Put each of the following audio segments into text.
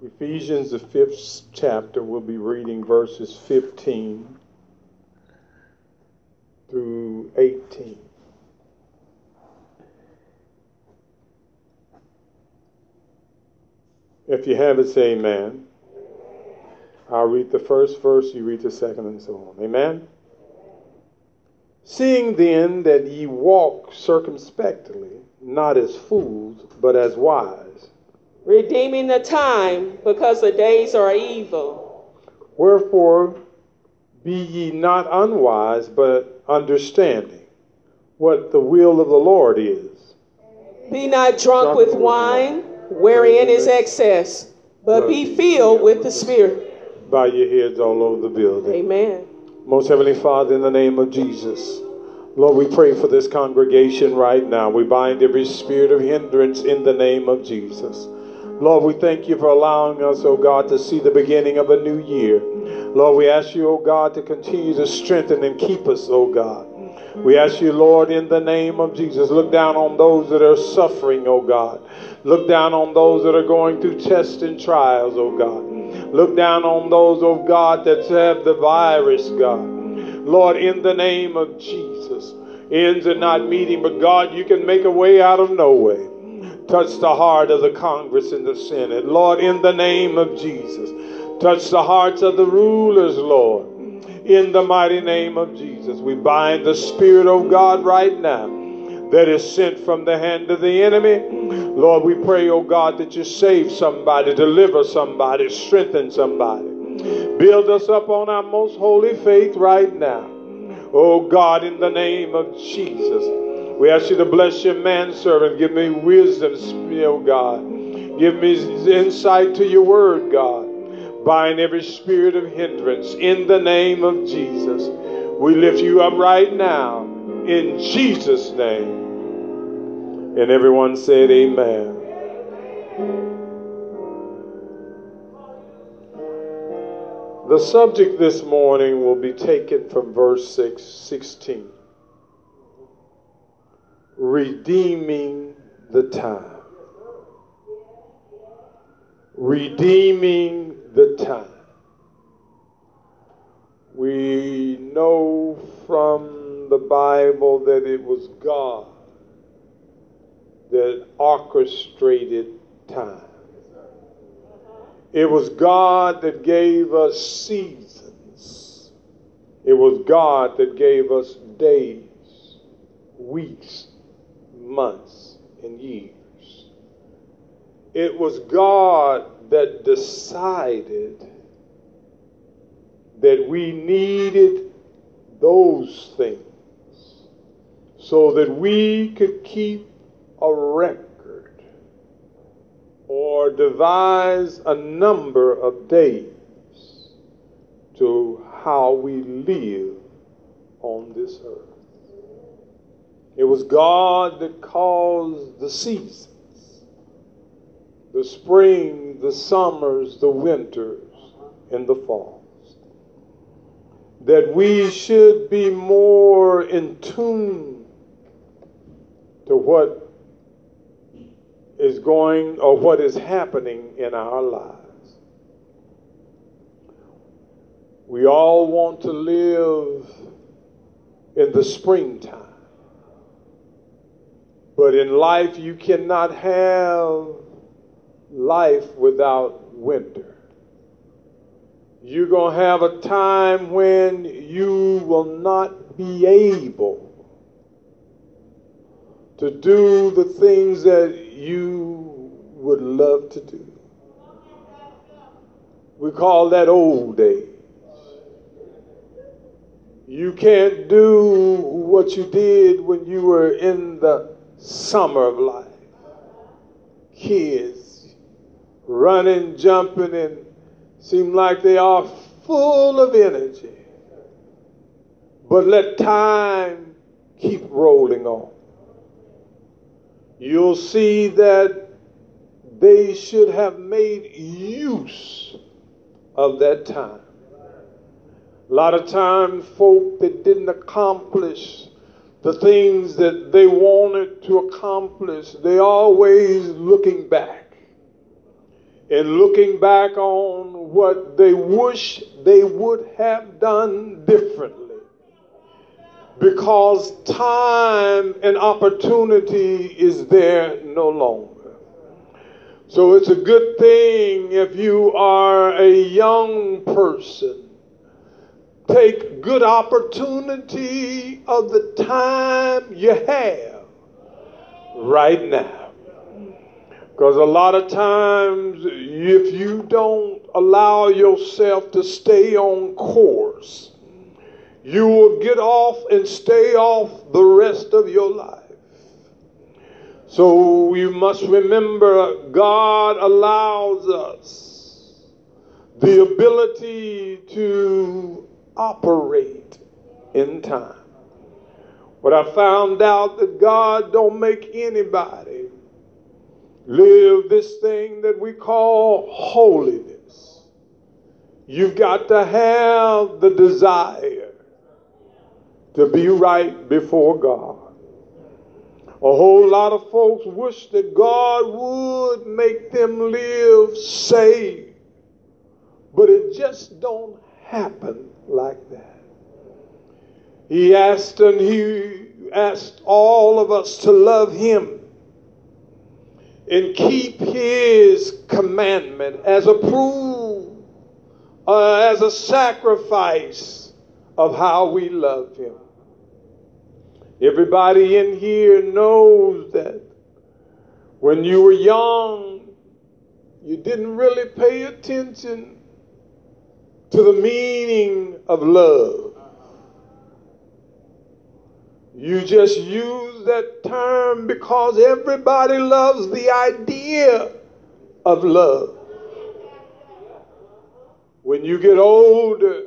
Ephesians, the fifth chapter, we'll be reading verses 15 through 18. If you have it, say amen. I'll read the first verse, you read the second, and so on. Amen. Seeing then that ye walk circumspectly, not as fools, but as wise, redeeming the time, because the days are evil. Wherefore, be ye not unwise, but understanding what the will of the Lord is. Be not drunk, with wine, wherein is excess, but be filled with the Spirit. Bow your heads all over the building. Amen. Most Heavenly Father, in the name of Jesus, Lord, we pray for this congregation right now. We bind every spirit of hindrance in the name of Jesus. Lord, we thank you for allowing us, oh God, to see the beginning of a new year. Lord, we ask you, oh God, to continue to strengthen and keep us, oh God. We ask you, Lord, in the name of Jesus, look down on those that are suffering, oh God. Look down on those that are going through tests and trials, oh God. Look down on those, oh God, that have the virus, God. Lord, in the name of Jesus, ends are not meeting, but God, you can make a way out of no way. Touch the heart of the Congress and the Senate. Lord, in the name of Jesus, touch the hearts of the rulers, Lord. In the mighty name of Jesus, we bind the Spirit of God right now that is sent from the hand of the enemy. Lord, we pray, oh God, that you save somebody, deliver somebody, strengthen somebody. Build us up on our most holy faith right now. Oh God, in the name of Jesus, we ask you to bless your manservant. Give me wisdom, oh God. Give me insight to your word, God. Bind every spirit of hindrance in the name of Jesus. We lift you up right now in Jesus' name. And everyone said, Amen. The subject this morning will be taken from verse 6, 16. Redeeming the time. Redeeming the time. We know from the Bible that it was God that orchestrated time. It was God that gave us seasons. It was God that gave us days, weeks, months, and years. It was God that decided that we needed those things so that we could keep a record or devise a number of days to how we live on this earth. It was God that caused the seasons the spring, the summers, the winters, and the falls. That we should be more in tune to what is going or what is happening in our lives. We all want to live in the springtime. But in life, you cannot have life without winter. You're going to have a time when you will not be able to do the things that you would love to do. We call that old days. You can't do what you did when you were in the summer of life. Kids running, jumping, and seem like they are full of energy. But let time keep rolling on you'll see that they should have made use of that time. A lot of times, folk that didn't accomplish the things that they wanted to accomplish, they always looking back. and looking back on what they wish they would have done differently because time and opportunity is there no longer. So it's a good thing if you are a young person. Take good opportunity of the time you have right now. Because a lot of times, if you don't allow yourself to stay on course, you will get off and stay off the rest of your life. So you must remember God allows us the ability to operate in time. But I found out that God don't make anybody live this thing that we call holiness. You've got to have the desire to be right before God. A whole lot of folks wish that God would make them live saved, but it just don't happen like that. He asked and he asked all of us to love him and keep his commandment as a proof, uh, as a sacrifice of how we love him. Everybody in here knows that when you were young, you didn't really pay attention to the meaning of love. You just use that term because everybody loves the idea of love. When you get older,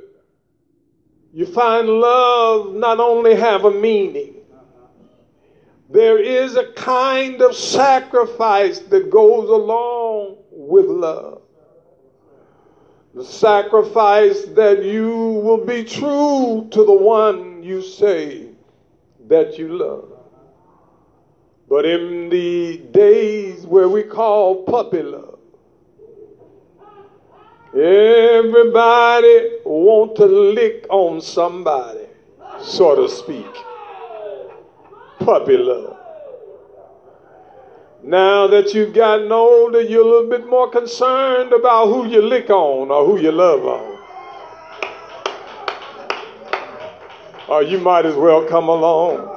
you find love not only have a meaning, there is a kind of sacrifice that goes along with love. The sacrifice that you will be true to the one you say that you love. But in the days where we call puppy love, everybody want to lick on somebody, so to speak puppy love. Now that you've gotten older, you're a little bit more concerned about who you lick on or who you love on. Or you might as well come along.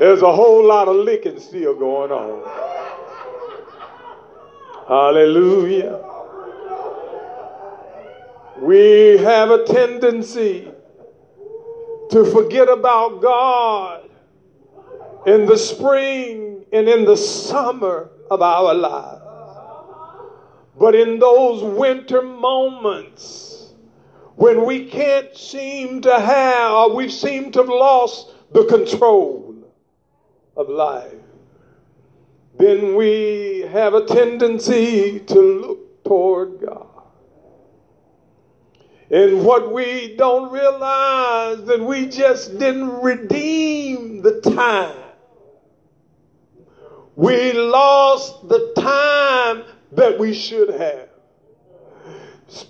There's a whole lot of licking still going on. Hallelujah. We have a tendency to forget about God in the spring and in the summer of our lives. But in those winter moments when we can't seem to have, or we seem to have lost the control of life, then we have a tendency to look toward God. And what we don't realize that we just didn't redeem the time. We lost the time that we should have.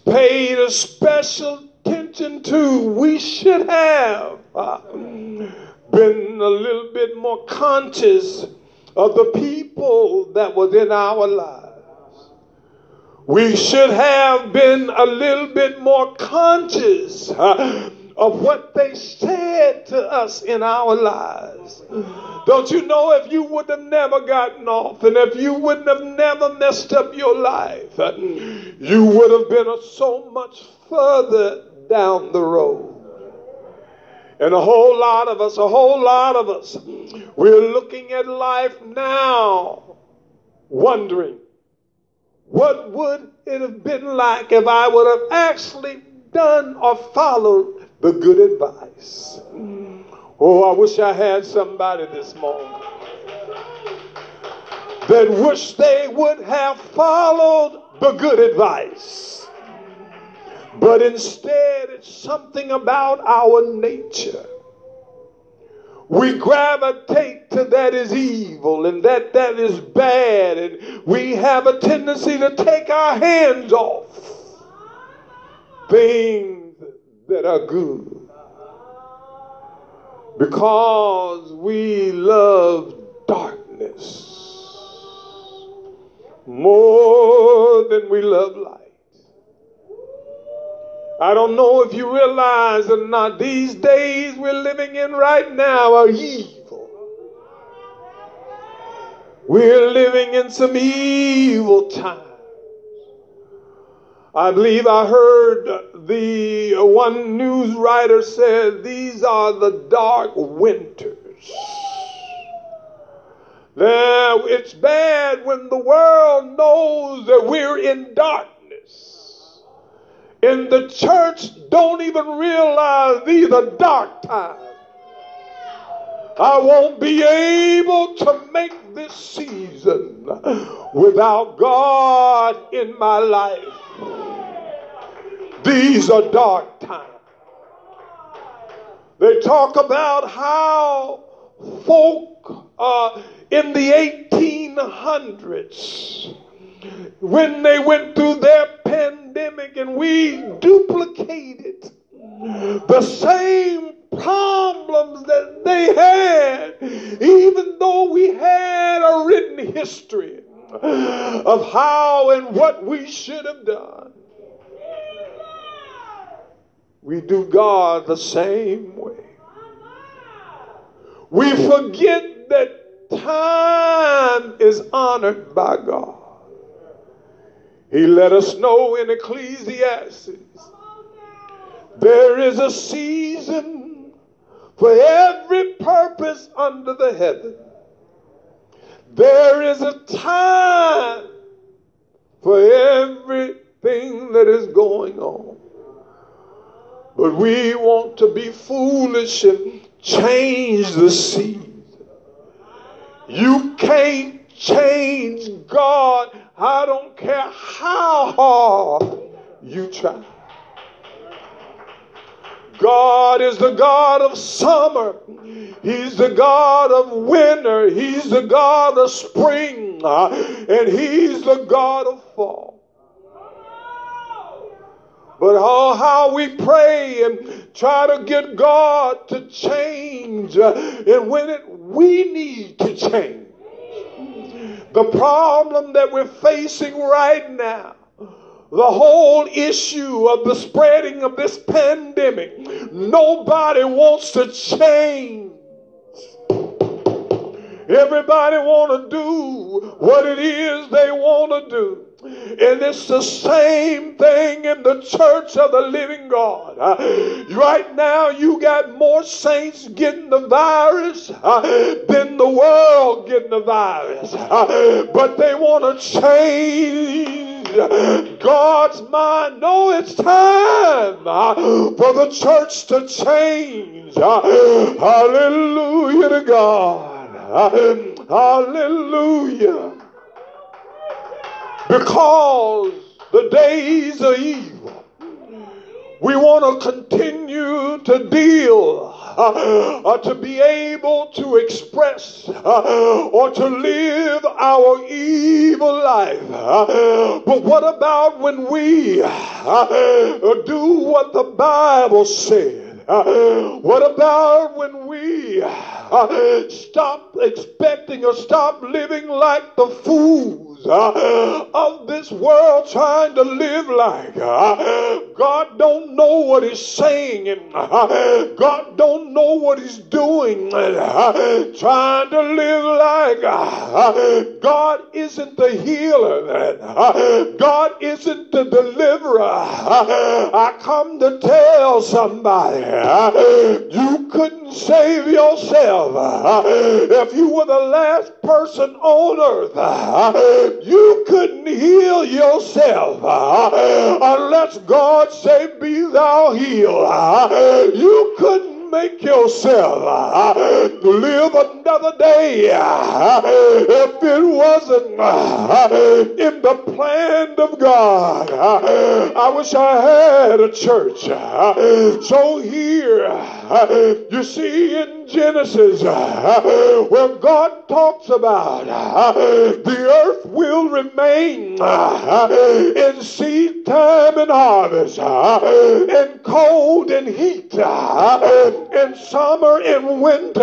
Paid a special attention to. We should have uh, been a little bit more conscious of the people that was in our lives. We should have been a little bit more conscious uh, of what they said to us in our lives. Don't you know if you would have never gotten off and if you wouldn't have never messed up your life, you would have been so much further down the road. And a whole lot of us, a whole lot of us, we're looking at life now, wondering what would it have been like if I would have actually done or followed the good advice? Oh, I wish I had somebody this morning that wish they would have followed the good advice. But instead, it's something about our nature. we gravitate to that is evil and that that is bad and we have a tendency to take our hands off things that are good because we love darkness more than we love light. I don't know if you realize or not, these days we're living in right now are evil. We're living in some evil times. I believe I heard the one news writer said these are the dark winters. Now, it's bad when the world knows that we're in darkness. And the church don't even realize these are dark times. I won't be able to make this season without God in my life. These are dark times. They talk about how folk uh, in the 1800s, when they went through their pandemic and we duplicated the same problems that they had, even though we had a written history of how and what we should have done. We do God the same way. We forget that time is honored by God. He let us know in Ecclesiastes there is a season for every purpose under the heaven. There is a time for everything that is going on. But we want to be foolish and change the season. You can't change God. I don't care how hard you try. God is the God of summer. He's the God of winter. He's the God of spring. And He's the God of fall. But oh, how we pray and try to get God to change, and when it, we need to change. The problem that we're facing right now the whole issue of the spreading of this pandemic. Nobody wants to change. Everybody want to do what it is they want to do. And it's the same thing in the church of the living God. Uh, right now, you got more saints getting the virus uh, than the world getting the virus. Uh, but they want to change God's mind. No, it's time uh, for the church to change. Uh, hallelujah to God. Uh, hallelujah. Because the days are evil. We want to continue to deal to be able to express uh, or to live our evil life. Uh, but what about when we uh, do what the Bible said? Uh, what about when we stop expecting or stop living like the fools? Uh, of this world trying to live like. Uh, God don't know what he's saying and uh, God don't know what he's doing. Uh, trying to live like uh, God isn't the healer. Uh, God isn't the deliverer. I come to tell somebody you couldn't save yourself if you were the last person on earth you couldn't heal yourself uh, unless God said, Be thou healed. Uh, you couldn't make yourself uh, live another the other day, if it wasn't in the plan of God, I wish I had a church. So here, you see in Genesis, uh, where God talks about uh, the earth will remain uh, in seed time and harvest, in cold and heat, in summer and winter,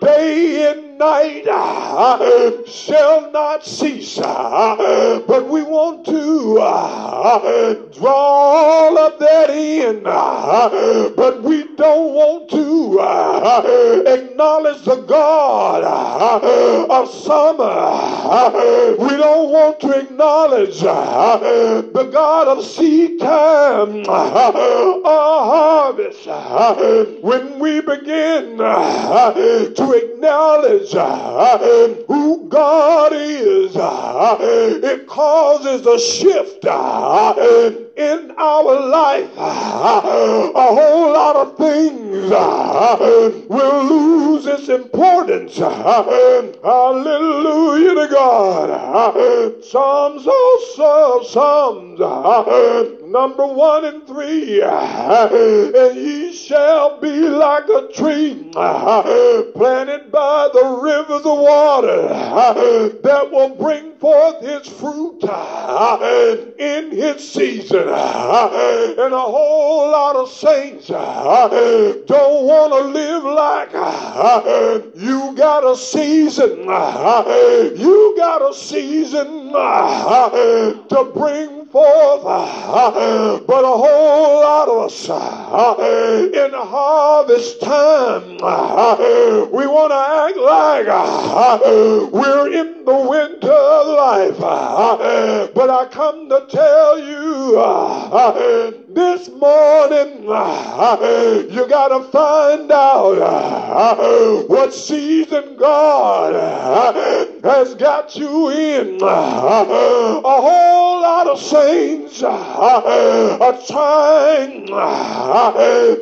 day and night uh, shall not cease. Uh, but we want to uh, draw all of that in. Uh, but we don't want to uh, acknowledge the God uh, of summer. We don't want to acknowledge the God of seed time or harvest. When we begin to acknowledge Uh, who God is, uh, it causes a shift uh, in our life. A whole lot of things will lose its importance. Hallelujah to God. Psalms oh, also, Psalms number one and three. And ye shall be like a tree planted by the rivers of water that will bring forth his fruit in his season. And a whole lot of saints don't want to live like you got a season. You got a season to bring forth. Uh, but a whole lot of us uh, in harvest time, uh, we want to act like we're in the winter of life. But I come to tell you this morning, you got to find out what season God has got you in. A whole lot of saints uh, are trying uh,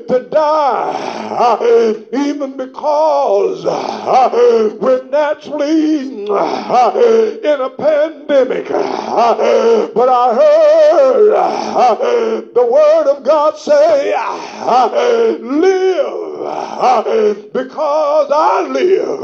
to die, even because uh, we're naturally in a pandemic. But I heard the word of God say, live because I live.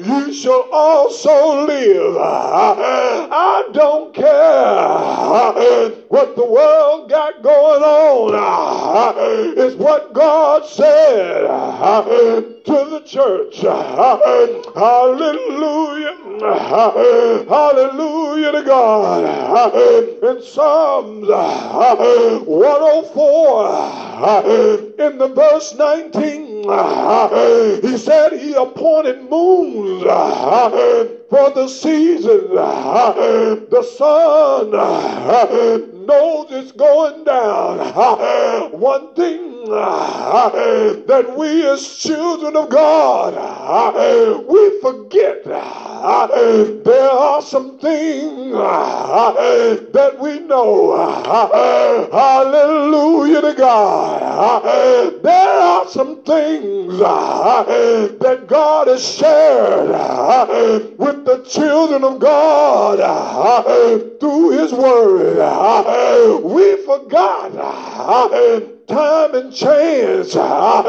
You shall also live. I don't care what the world got going on. It's what God said to the church. Hallelujah. Hallelujah to God. In Psalms 104, in the verse 19, he said he appointed moons for the season. The sun knows it's going down. One thing that we as children of God, we forget there are some things that we know. Hallelujah to God. There are some things that God has shared with the children of God through His Word. We forgot time and chance uh,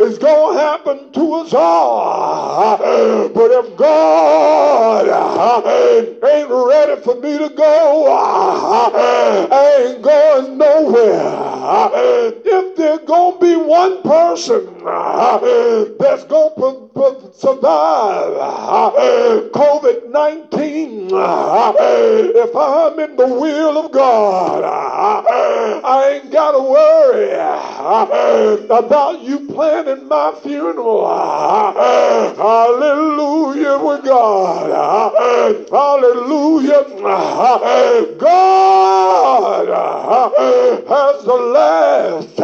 is going to happen to us all. But if God uh, ain't ready for me to go, uh, I ain't going nowhere. If there's going to be one person that's going to survive COVID 19, if I'm in the will of God, I ain't got to worry about you planning my funeral. Hallelujah with God. Hallelujah. God has the last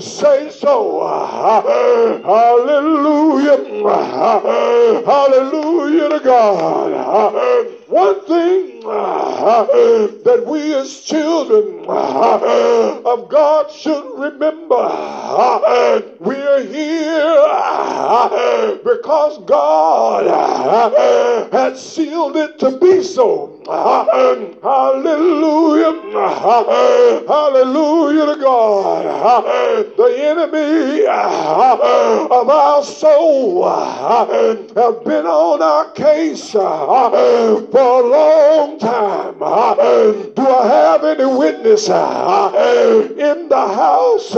say so. Hallelujah. Hallelujah to God. One thing that we as children of God should remember we are here because God had sealed it to be so. Hallelujah. Hallelujah to God. The enemy of our soul have been on our case for a long time. Do I have any witness in the house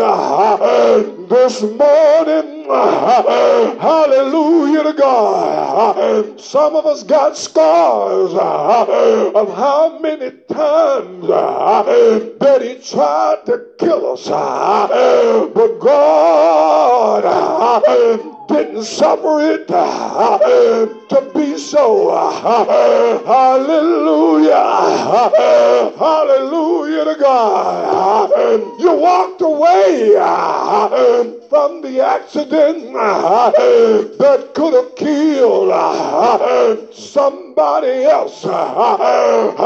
this morning? Hallelujah to God. Some of us got scars of how many times that he tried to kill us. But God didn't suffer it uh, to be so. Uh, hallelujah. Hallelujah to God. You walked away uh, from the accident that could have killed somebody else. Hallelujah.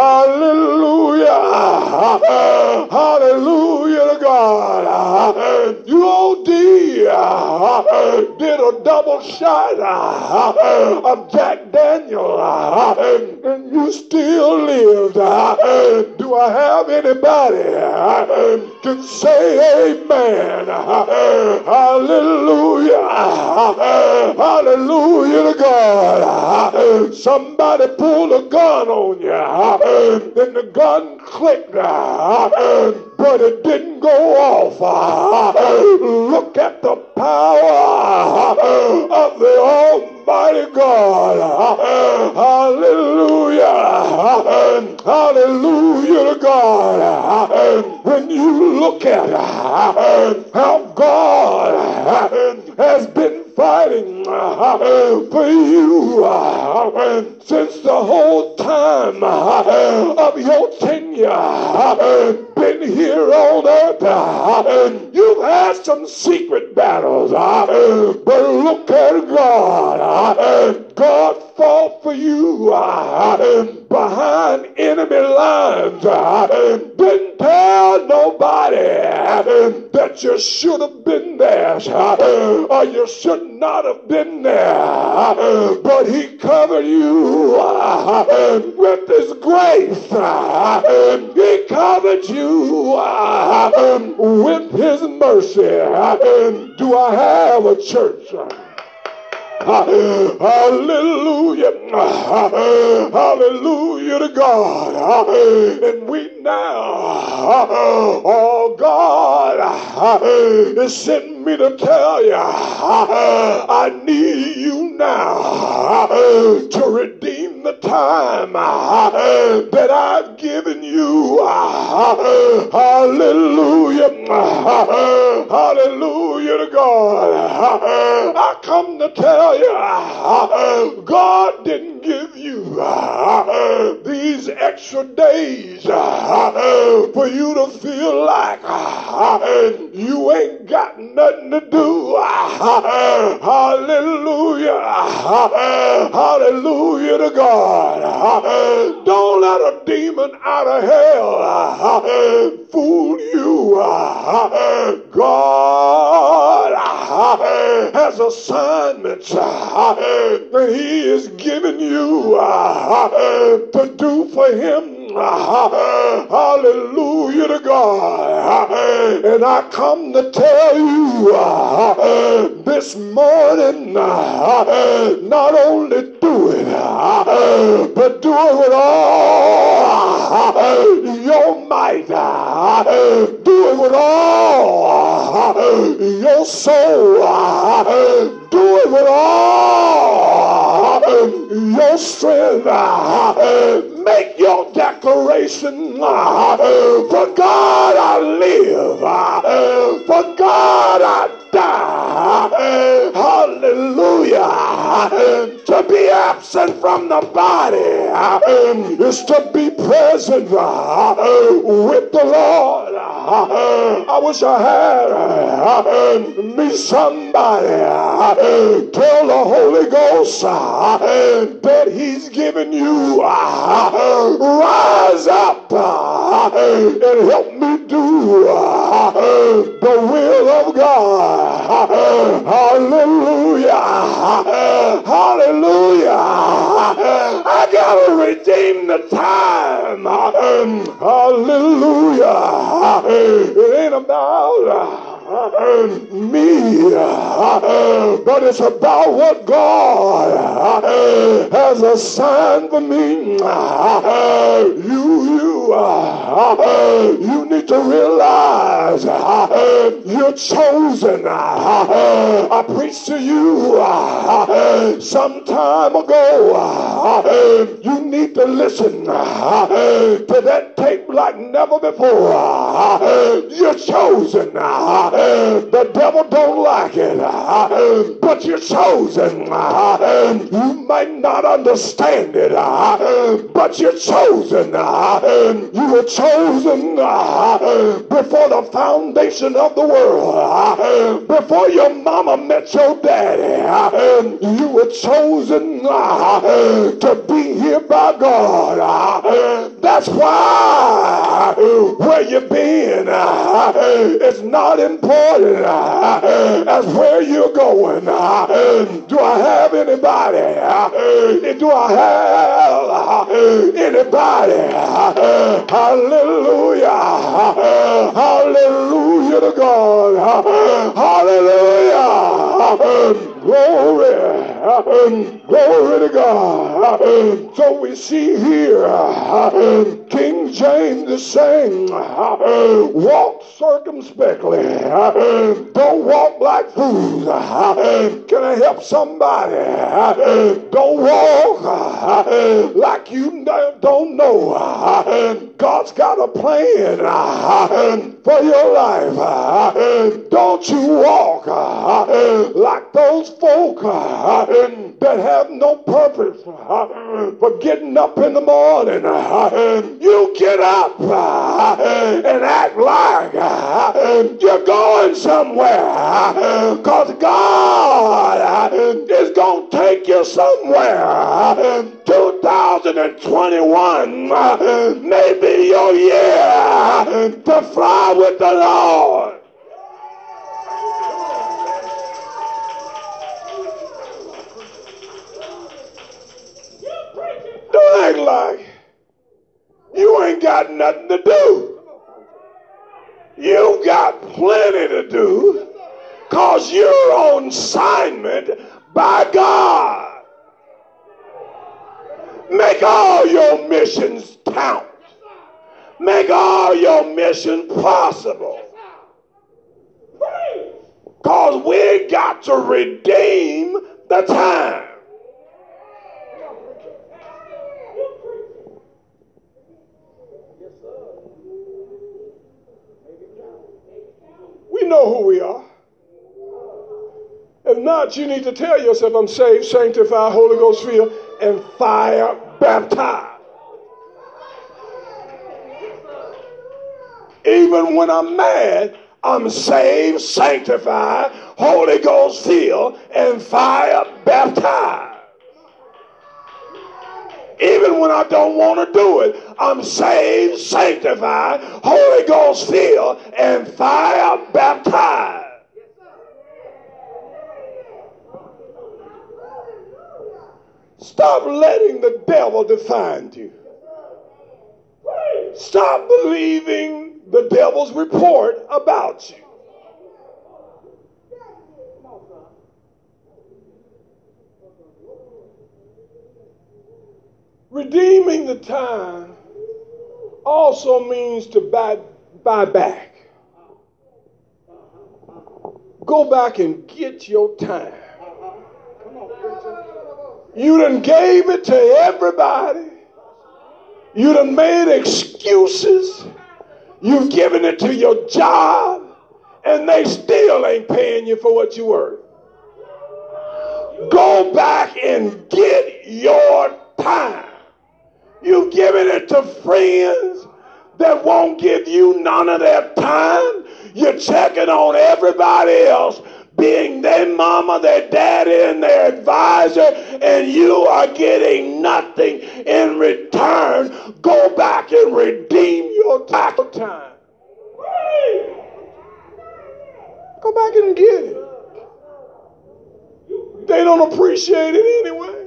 Hallelujah to God. You OD did a double shot of Jack Daniel and you still lived. Do I have anybody can say amen? Hallelujah. Hallelujah to God. Somebody pulled a gun on you and the gun clicked but it didn't go off. Look at the power of the Almighty God. Hallelujah. Hallelujah to God. When you look at how God has been fighting uh, for you uh, since the whole time uh, of your tenure been here on earth. You've had some secret battles, but look at God. God fought for you uh, behind enemy lines. Uh, didn't tell nobody uh, that you should have been there or you should not have been there. But he covered you with his grace. He covered you with his mercy. Do I have a church? Hallelujah. Hallelujah to God. And we now, oh God, is sending me to tell you, I need you now to redeem the time that I've given you. Hallelujah. Hallelujah to God. I come to tell you, God didn't give you these extra days for you to feel like you ain't got nothing to do. Hallelujah. Hallelujah to God. Don't let a demon out of hell fool you. Uh, God uh, has assignments uh, that He is giving you to do for Him. Hallelujah to God. And I come to tell you this morning not only do it, but do it with all your might. Do it with all your soul. Do it with all your strength. Uh, make your declaration. Uh, for God I live. Uh, for God I die. Hallelujah. To be absent from the body um, is to be present uh, with the Lord. I wish I had um, me somebody uh, tell the Holy Ghost uh, that He's given you. Rise up and help me do the will of God. Hallelujah. Hallelujah. I gotta redeem the time. Hallelujah. It ain't about me, but it's about what God has assigned for me. You, you, you need to realize you're chosen. I preached to you some time ago. You need to listen to that tape like never before. You're chosen. The devil don't like it, uh, but you're chosen. Uh, you might not understand it, uh, but you're chosen. You were chosen before the foundation of the world, before your mama met your daddy. You were chosen to be here by God. That's why where you've been is not important as where you're going. Do I have anybody? Do I have anybody? Hallelujah. Hallelujah to God. Hallelujah. Glory. Glory to God. So we see here King James is saying, walk circumspectly. Don't walk like fools. Can I help somebody? Don't walk like you don't know. God's got a plan for your life. Don't you walk like those folk that have no purpose uh, for getting up in the morning. Uh, you get up uh, and act like you're going somewhere because God is going to take you somewhere. 2021 may be your year to fly with the Lord. Don't act like you ain't got nothing to do. You got plenty to do because you're on assignment by God. Make all your missions count. Make all your missions possible. Because we got to redeem the time. We know who we are. If not, you need to tell yourself, I'm saved, sanctified, Holy Ghost filled, and fire baptized. Even when I'm mad, I'm saved, sanctified, Holy Ghost filled, and fire baptized. Even when I don't want to do it, I'm saved, sanctified, Holy Ghost filled, and fire baptized. Stop letting the devil define you. Stop believing the devil's report about you. Redeeming the time also means to buy, buy back. Go back and get your time. You done gave it to everybody. You done made excuses. You've given it to your job, and they still ain't paying you for what you worth. Go back and get your time. You've given it to friends that won't give you none of their time. You're checking on everybody else being their mama, their daddy, and their advisor, and you are getting nothing in return. Go back and redeem your time. Go back and get it. They don't appreciate it anyway.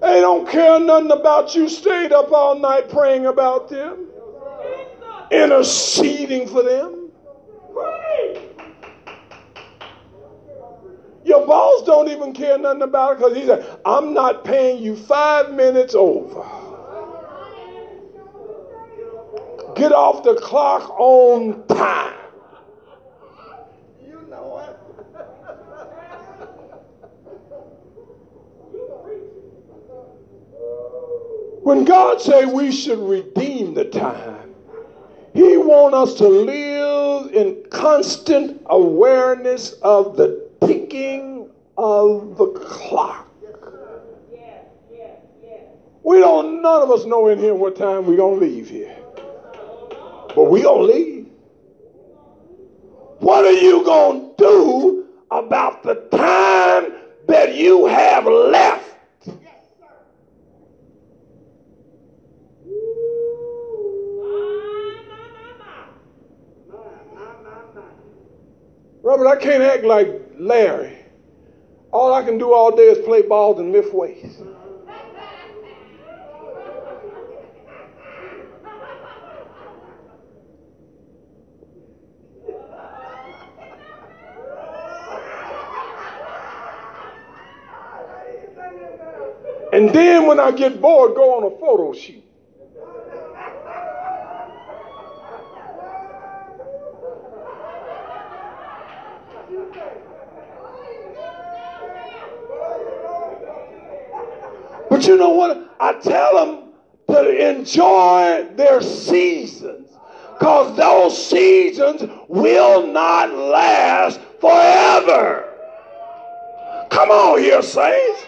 They don't care nothing about you. Stayed up all night praying about them, interceding for them. Your boss don't even care nothing about it because he said, I'm not paying you five minutes over. Get off the clock on time. You know what? When God say we should redeem the time, he want us to live in constant awareness of the ticking of the clock. We don't, none of us know in here what time we're going to leave here. But we going to leave. What are you going to do about the time that you have left? Robert, I can't act like Larry. All I can do all day is play balls and lift weights. And then when I get bored, go on a photo shoot. But you know what? I tell them to enjoy their seasons because those seasons will not last forever. Come on here, saints.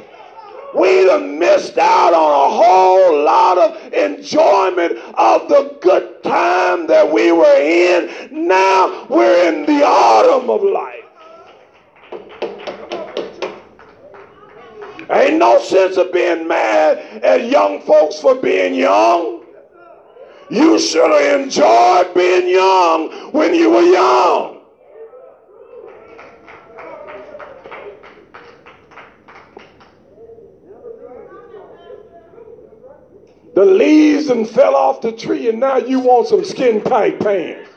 We've missed out on a whole lot of enjoyment of the good time that we were in. Now we're in the autumn of life. Ain't no sense of being mad at young folks for being young. You should have enjoyed being young when you were young. The leaves and fell off the tree, and now you want some skin tight pants.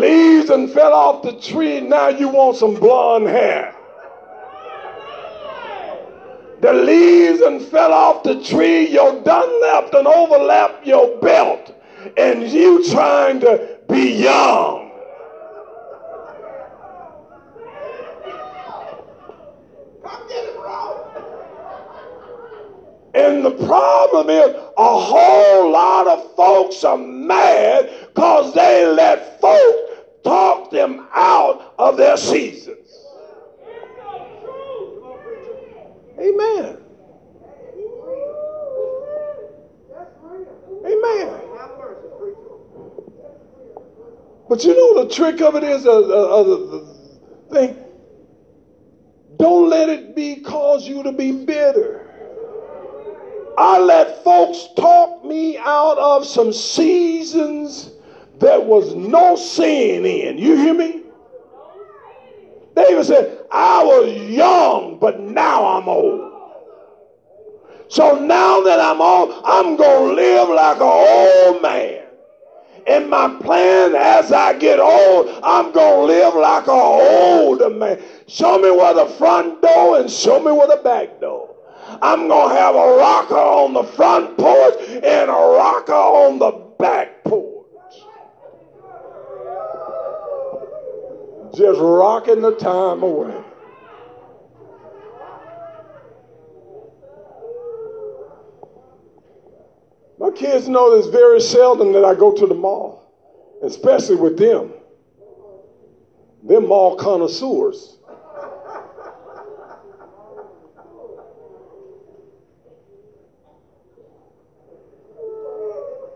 Leaves and fell off the tree, now you want some blonde hair. The leaves and fell off the tree, you done left and overlapped your belt, and you trying to be young. And the problem is, a whole lot of folks are mad because they let folks talk them out of their seasons. Amen. Amen. But you know the trick of it is, uh, uh, uh, thing. Don't let it be cause you to be bitter. I let folks talk me out of some seasons that was no sin in. You hear me? David said, I was young, but now I'm old. So now that I'm old, I'm going to live like an old man. And my plan as I get old, I'm going to live like an older man. Show me where the front door and show me where the back door. I'm going to have a rocker on the front porch and a rocker on the back porch. just rocking the time away. My kids know it's very seldom that I go to the mall, especially with them. They're mall connoisseurs.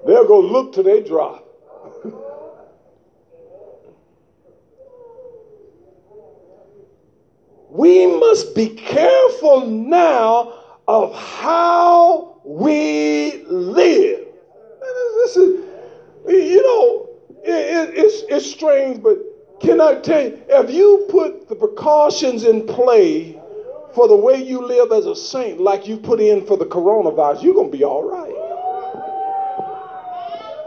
They'll go look till they drop. We must be careful now of how we live. This is, you know, it, it's, it's strange, but can I tell you, if you put the precautions in play for the way you live as a saint, like you put in for the coronavirus, you're going to be all right.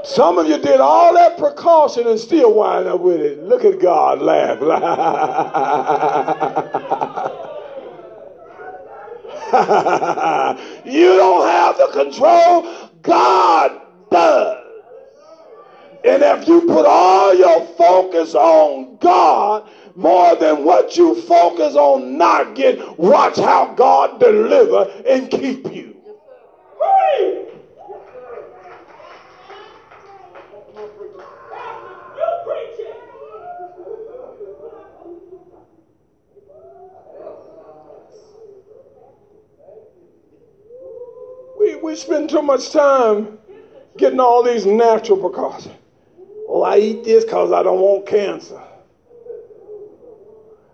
Some of you did all that precaution and still wind up with it. Look at God laugh. you don't have the control, God does. And if you put all your focus on God more than what you focus on not getting, watch how God deliver and keep you. We spend too much time getting all these natural precautions. Well, I eat this because I don't want cancer.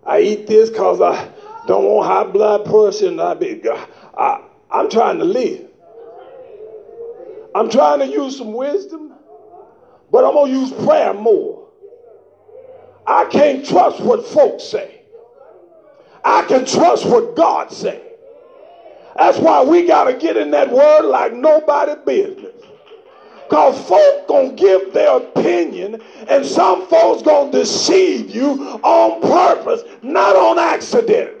I eat this because I don't want high blood pressure and diabetes. I, I'm trying to live. I'm trying to use some wisdom, but I'm going to use prayer more. I can't trust what folks say. I can trust what God say. That's why we got to get in that word like nobody business. Because folk gonna give their opinion, and some folks gonna deceive you on purpose, not on accident.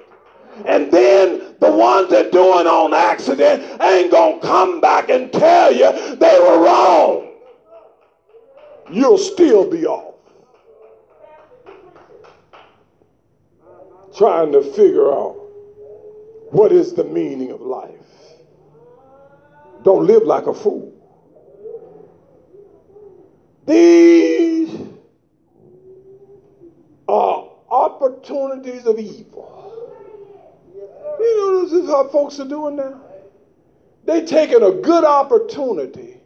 And then the ones that do it on accident ain't gonna come back and tell you they were wrong. You'll still be off. Trying to figure out what is the meaning of life. Don't live like a fool. These are opportunities of evil. You know, this is how folks are doing now. They taking a good opportunity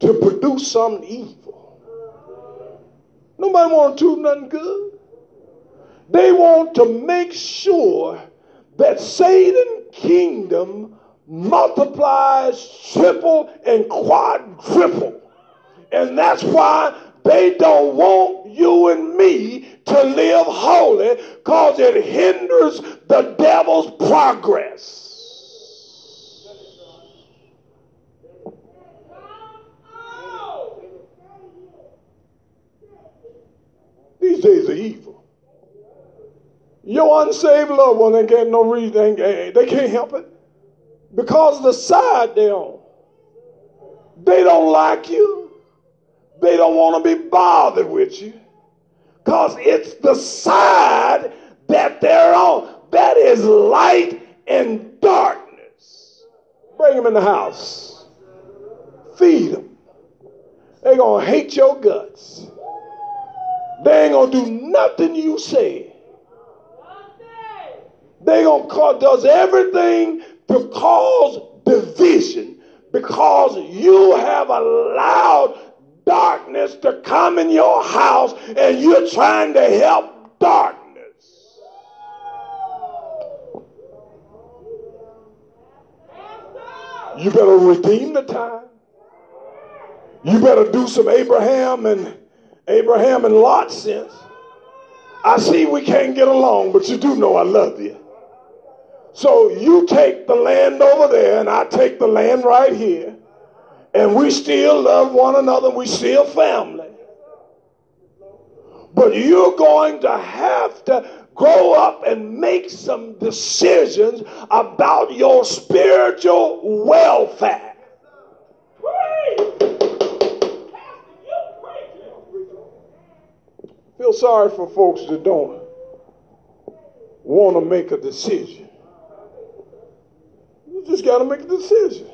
to produce something evil. Nobody want to do nothing good. They want to make sure that Satan kingdom multiplies triple and quadruple. And that's why they don't want you and me to live holy because it hinders the devil's progress. These days are evil. Your unsaved loved one, they can't no eh, reason, they can't help it because the side they're on. They don't like you. They don't want to be bothered with you because it's the side that they're on that is light and darkness. Bring them in the house, feed them. They're going to hate your guts. They ain't going to do nothing you say. They to cause, does everything to cause division because you have allowed darkness to come in your house and you're trying to help darkness. You better redeem the time. You better do some Abraham and Abraham and Lot sense. I see we can't get along, but you do know I love you. So you take the land over there, and I take the land right here and we still love one another, we still family. But you're going to have to grow up and make some decisions about your spiritual welfare. Feel sorry for folks that don't want to make a decision. You just got to make a decision.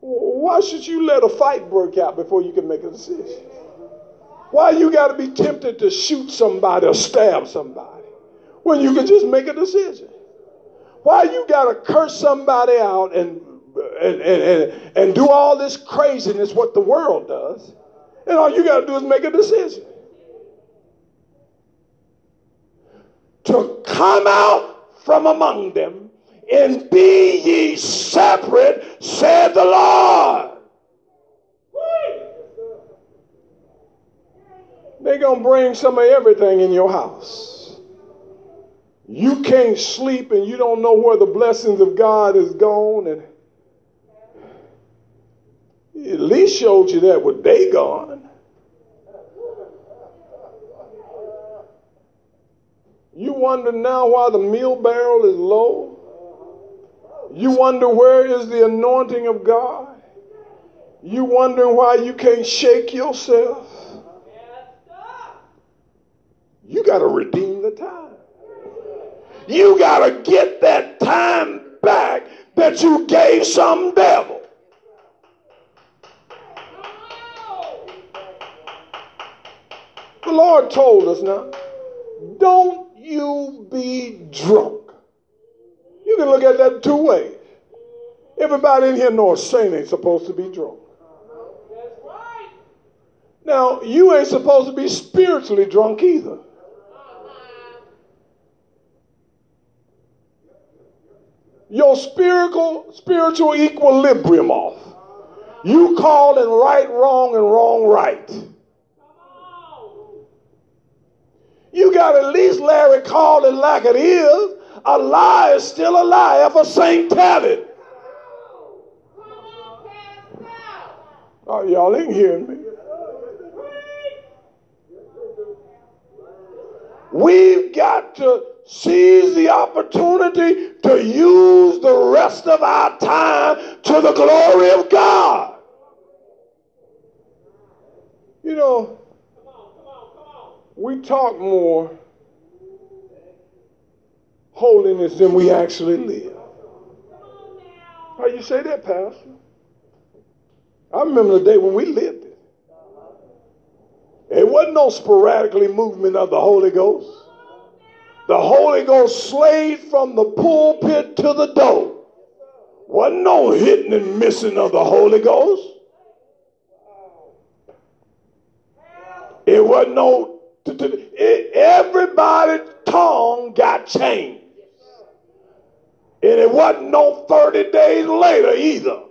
Why should you let a fight break out before you can make a decision? Why you got to be tempted to shoot somebody or stab somebody when you can just make a decision? Why you got to curse somebody out and and, and, and, and do all this craziness, what the world does. And all you got to do is make a decision. To come out from among them and be ye separate, said the Lord. They're going to bring some of everything in your house. You can't sleep and you don't know where the blessings of God is gone. And at least showed you that with Dagon. You wonder now why the meal barrel is low? You wonder where is the anointing of God? You wondering why you can't shake yourself? You got to redeem the time. You got to get that time back that you gave some devil. The Lord told us now, don't you be drunk. You can look at that two ways. Everybody in here knows saint ain't supposed to be drunk. Now, you ain't supposed to be spiritually drunk either. your spiritual spiritual equilibrium off. You called calling right wrong and wrong right. You got at least Larry calling like it is. A lie is still a lie a saint tell it. Oh, y'all ain't hearing me. We've got to seize the opportunity to use the rest of our time to the glory of God. You know, we talk more holiness than we actually live. How you say that, Pastor? I remember the day when we lived it. It wasn't no sporadically movement of the Holy Ghost. The Holy Ghost slayed from the pulpit to the door. Wasn't no hitting and missing of the Holy Ghost. It wasn't no, it, everybody's tongue got changed. And it wasn't no 30 days later either.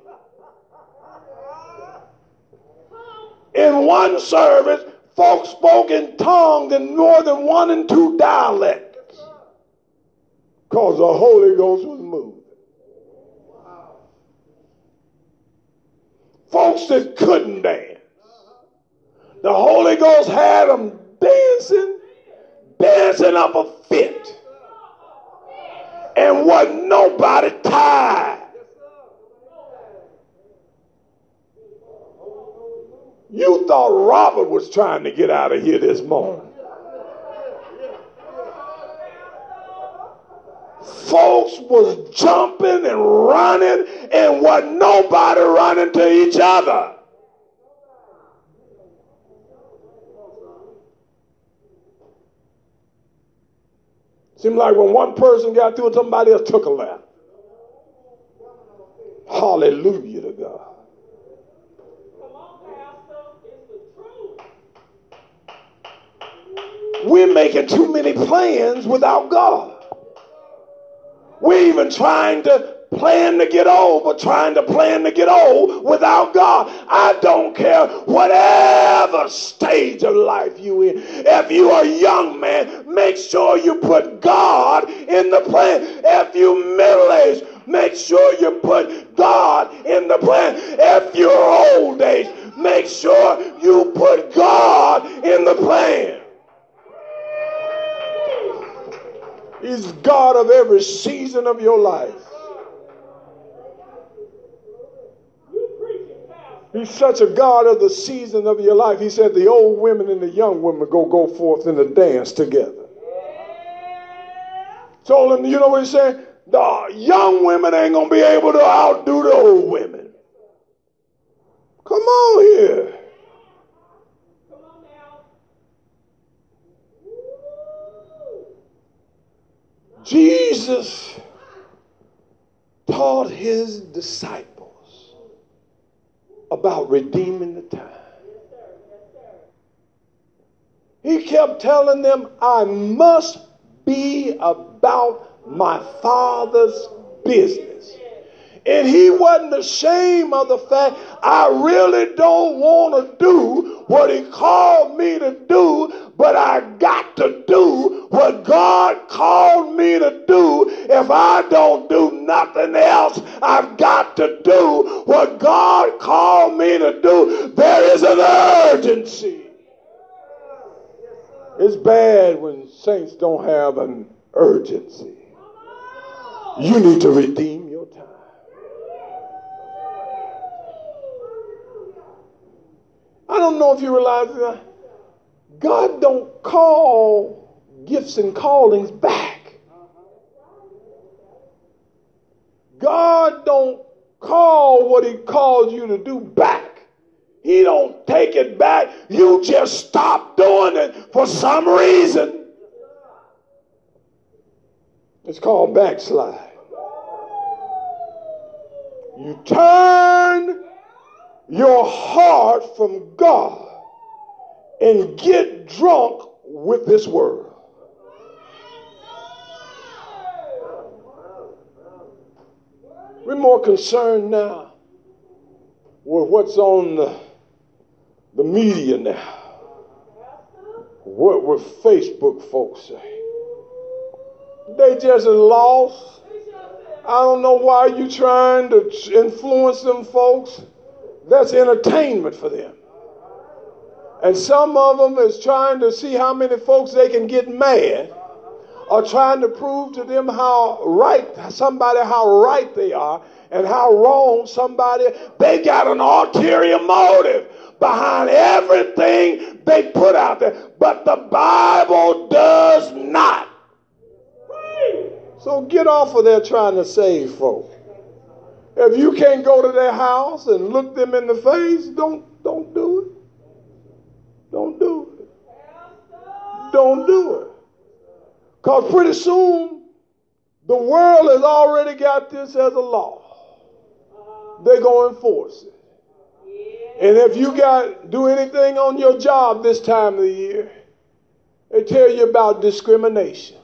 In one service, folks spoke in tongues in more than one and two dialects because the Holy Ghost was moved. Folks that couldn't dance, the Holy Ghost had them dancing, dancing up a fit. And wasn't nobody tired. You thought Robert was trying to get out of here this morning. folks was jumping and running and wasn't nobody running to each other. Seemed like when one person got through, somebody else took a lap. Hallelujah to God. We're making too many plans without God. We're even trying to plan to get old, but trying to plan to get old without God. I don't care whatever stage of life you in. If you are a young man, make sure you put God in the plan. If you middle aged, make sure you put God in the plan. If you're old age, make sure you put God in the plan. He's God of every season of your life. He's such a God of the season of your life. He said the old women and the young women go go forth in the dance together. Told him, you know what he said? The young women ain't gonna be able to outdo the old women. Come on here. Jesus taught his disciples about redeeming the time. He kept telling them, I must be about my father's business. And he wasn't ashamed of the fact I really don't want to do what he called me to do, but I got to do what God called me to do. If I don't do nothing else, I've got to do what God called me to do. There is an urgency. It's bad when saints don't have an urgency. You need to redeem your time. Don't know if you realize that God don't call gifts and callings back. God don't call what he called you to do back. He don't take it back. You just stop doing it for some reason. It's called backslide. You turn your heart from God and get drunk with this word. We're more concerned now with what's on the the media now. What would Facebook folks say? They just lost. I don't know why you're trying to influence them folks. That's entertainment for them. And some of them is trying to see how many folks they can get mad or trying to prove to them how right somebody how right they are and how wrong somebody they got an ulterior motive behind everything they put out there. But the Bible does not. So get off of there trying to save folk. If you can't go to their house and look them in the face, don't don't do it. Don't do it. Don't do it. Because pretty soon the world has already got this as a law. They're going to enforce it. And if you got do anything on your job this time of the year, they tell you about discrimination.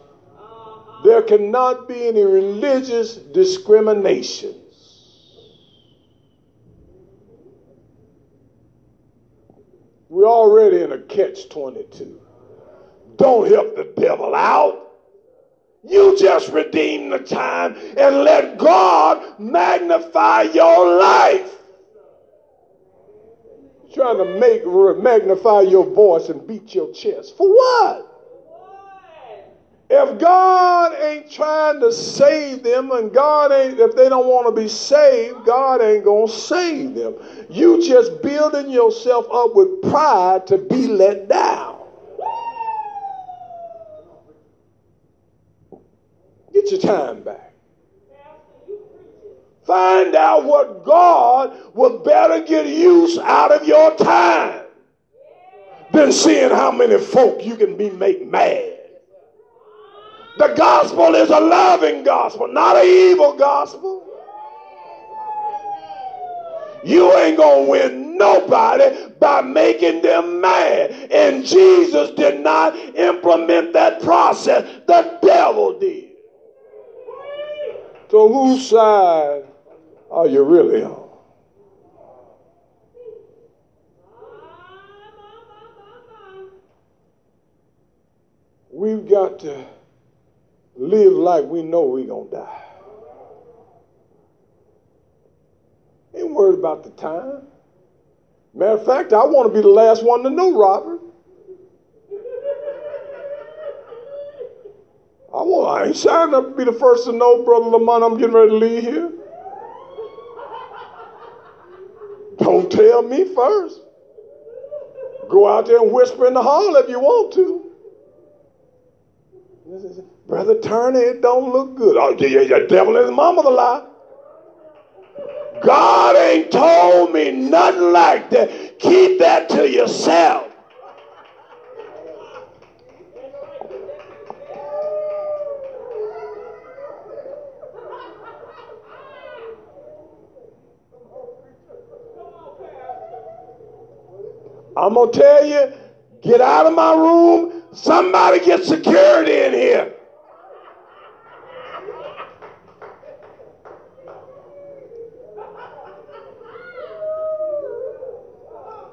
There cannot be any religious discriminations. We're already in a catch 22. Don't help the devil out. You just redeem the time and let God magnify your life trying to make magnify your voice and beat your chest. For what? If God ain't trying to save them and God ain't, if they don't want to be saved, God ain't going to save them. You just building yourself up with pride to be let down. Get your time back. Find out what God will better get use out of your time than seeing how many folk you can be make mad. The gospel is a loving gospel, not an evil gospel. You ain't going to win nobody by making them mad. And Jesus did not implement that process. The devil did. So whose side are you really on? We've got to live like we know we're going to die. Ain't worried about the time. Matter of fact, I want to be the last one to know, Robert. I want I ain't signed up to be the first to know, Brother Lamont, I'm getting ready to leave here. Don't tell me first. Go out there and whisper in the hall if you want to. Brother Turner, it don't look good. Oh, the devil is mama the lie. God ain't told me nothing like that. Keep that to yourself. I'm going to tell you, get out of my room. Somebody get security in here.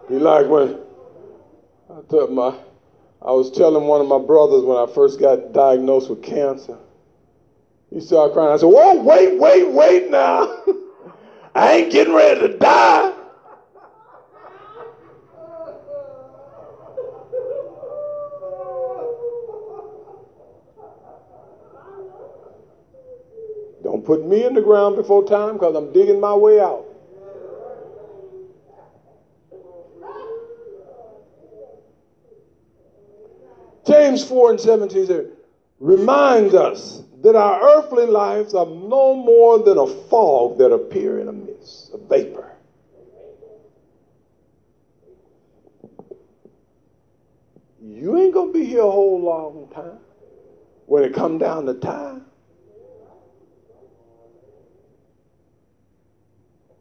Be like when I told my, I was telling one of my brothers when I first got diagnosed with cancer. He started crying. I said, Whoa, wait, wait, wait now. I ain't getting ready to die. Don't put me in the ground before time because I'm digging my way out. James 4 and 17 says, reminds us that our earthly lives are no more than a fog that appear in a mist, a vapor. You ain't gonna be here a whole long time when it come down to time.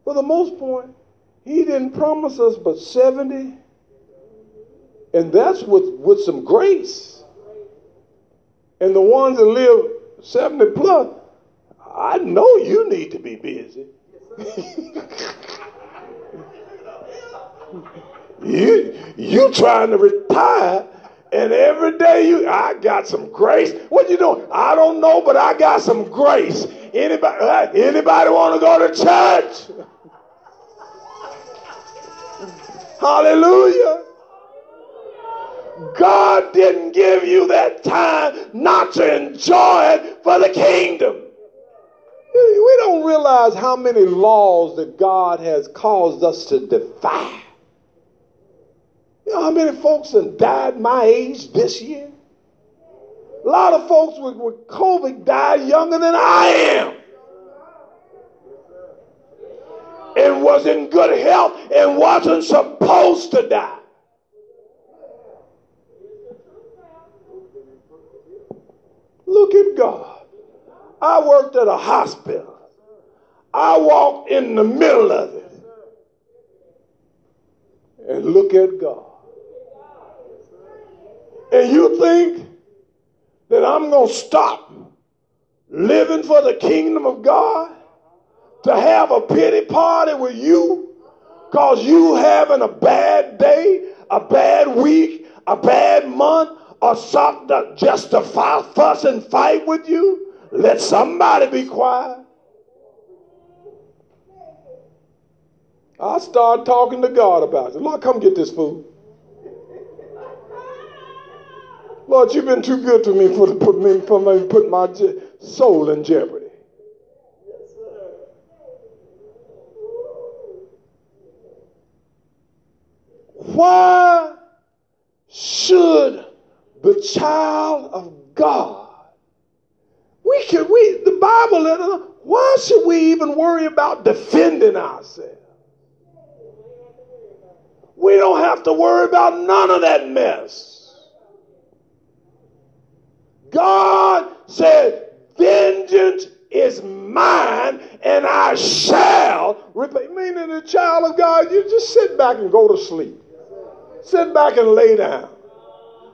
For the most part, he didn't promise us but 70 and that's with, with some grace. And the ones that live 70 plus, I know you need to be busy. you you trying to retire and every day you I got some grace. What you doing? I don't know, but I got some grace. Anybody uh, anybody want to go to church? Hallelujah. God didn't give you that time not to enjoy it for the kingdom. We don't realize how many laws that God has caused us to defy. You know how many folks have died my age this year? A lot of folks with, with COVID died younger than I am. And was in good health and wasn't supposed to die. Look at God. I worked at a hospital. I walked in the middle of it. And look at God. And you think that I'm going to stop living for the kingdom of God to have a pity party with you because you having a bad day, a bad week, a bad month, or something just to fuss and fight with you, let somebody be quiet. I start talking to God about it. Lord, come get this food. Lord, you've been too good to me for to put me for me put my soul in jeopardy. Why should the child of God. We can we the Bible uh, why should we even worry about defending ourselves? We don't have to worry about none of that mess. God said, Vengeance is mine and I shall repay. Meaning, the child of God, you just sit back and go to sleep. Sit back and lay down.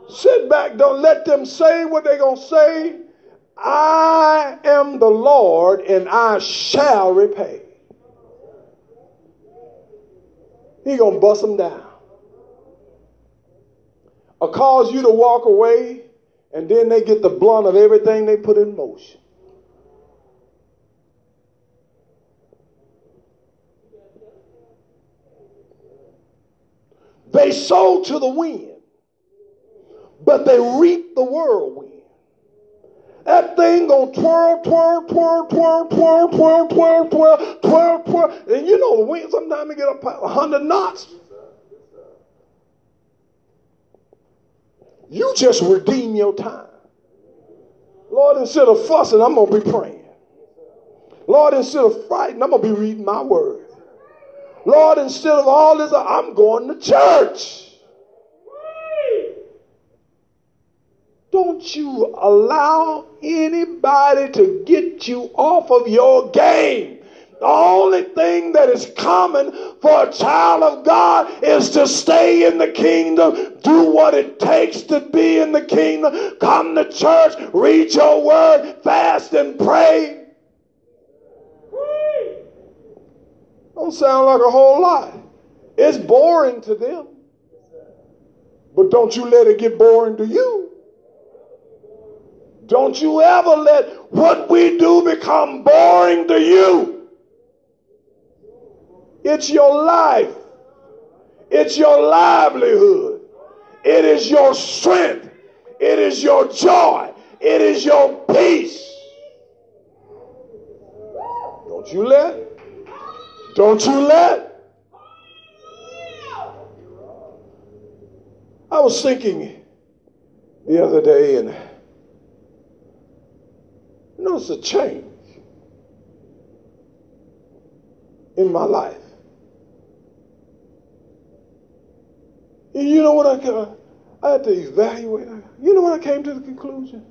Sit back. Don't let them say what they're going to say. I am the Lord and I shall repay. He going to bust them down. Or cause you to walk away and then they get the blunt of everything they put in motion. They sow to the wind but they reap the whirlwind. That thing gonna twirl, twirl, twirl, twirl, twirl, twirl, twirl, twirl, twirl, twirl. And you know the wind, sometimes it get up 100 knots. You just redeem your time. Lord, instead of fussing, I'm to be praying. Lord, instead of fighting, I'm to be reading my word. Lord, instead of all this, I'm going to church. Don't you allow anybody to get you off of your game. The only thing that is common for a child of God is to stay in the kingdom, do what it takes to be in the kingdom, come to church, read your word, fast and pray. Don't sound like a whole lot. It's boring to them. But don't you let it get boring to you. Don't you ever let what we do become boring to you. It's your life. It's your livelihood. It is your strength. It is your joy. It is your peace. Don't you let. Don't you let. I was thinking the other day and noticed a change in my life. And you know what I, got? I had to evaluate? You know what I came to the conclusion?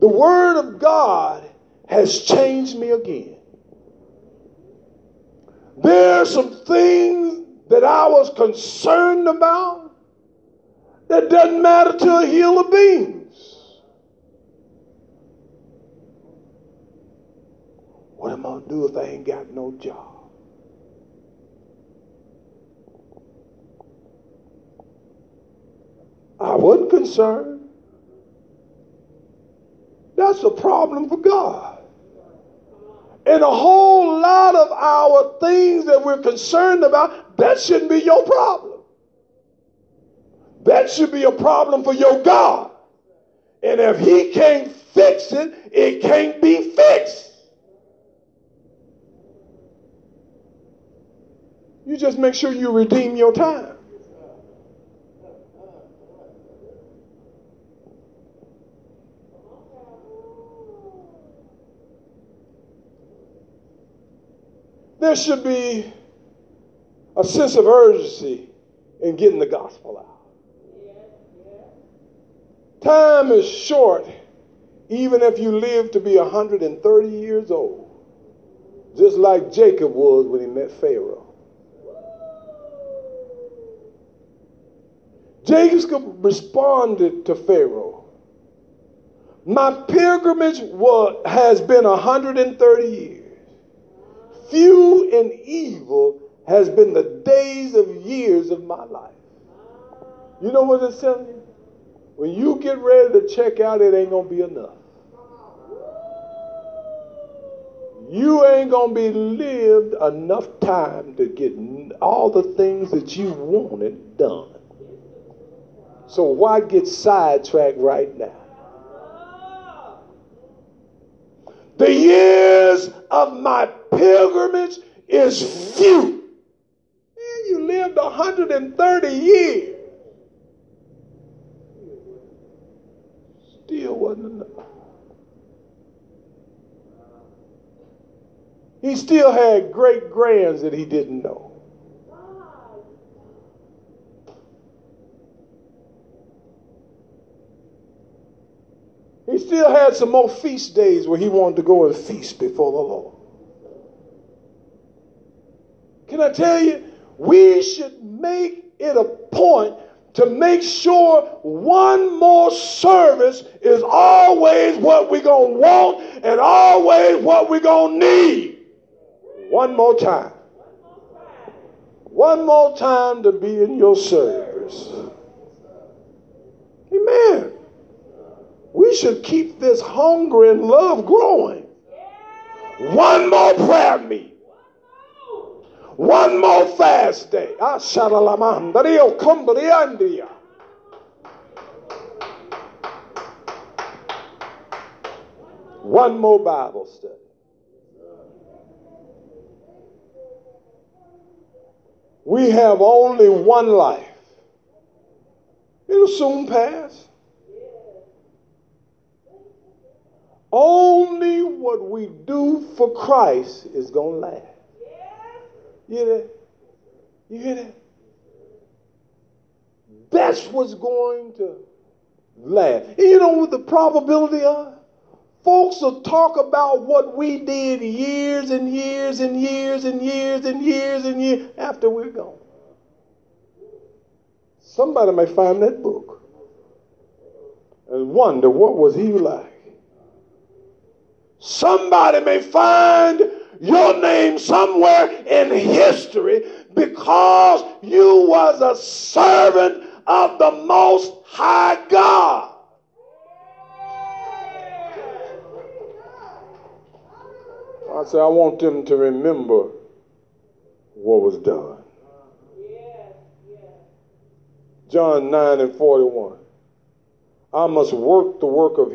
The Word of God has changed me again. There are some things that I was concerned about that doesn't matter to a hill of beans. What am I going to do if I ain't got no job? I wasn't concerned. That's a problem for God. And a whole lot of our things that we're concerned about, that shouldn't be your problem. That should be a problem for your God. And if He can't fix it, it can't be fixed. You just make sure you redeem your time. There should be a sense of urgency in getting the gospel out. Time is short, even if you live to be 130 years old, just like Jacob was when he met Pharaoh. Jacob responded to Pharaoh. My pilgrimage was, has been 130 years few and evil has been the days of years of my life. You know what it's telling you? When you get ready to check out, it ain't going to be enough. You ain't going to be lived enough time to get all the things that you wanted done. So why get sidetracked right now? The years of my pilgrimage is few. Man, you lived 130 years. Still wasn't enough. He still had great grands that he didn't know. He still had some more feast days where he wanted to go and feast before the Lord. Can I tell you? We should make it a point to make sure one more service is always what we're going to want and always what we're going to need. One more time. One more time to be in your service. Amen. We should keep this hunger and love growing. One more prayer meeting. One more fast day. One more Bible study. We have only one life. It'll soon pass. Only what we do for Christ is going to last. You hear that? You hear that? That's what's going to last. And you know what the probability of? folks will talk about what we did years and years and years and years and years and years after we're gone. Somebody may find that book and wonder what was he like. Somebody may find your name somewhere in history because you was a servant of the most high God. I say I want them to remember what was done. John 9 and 41. I must work the work of him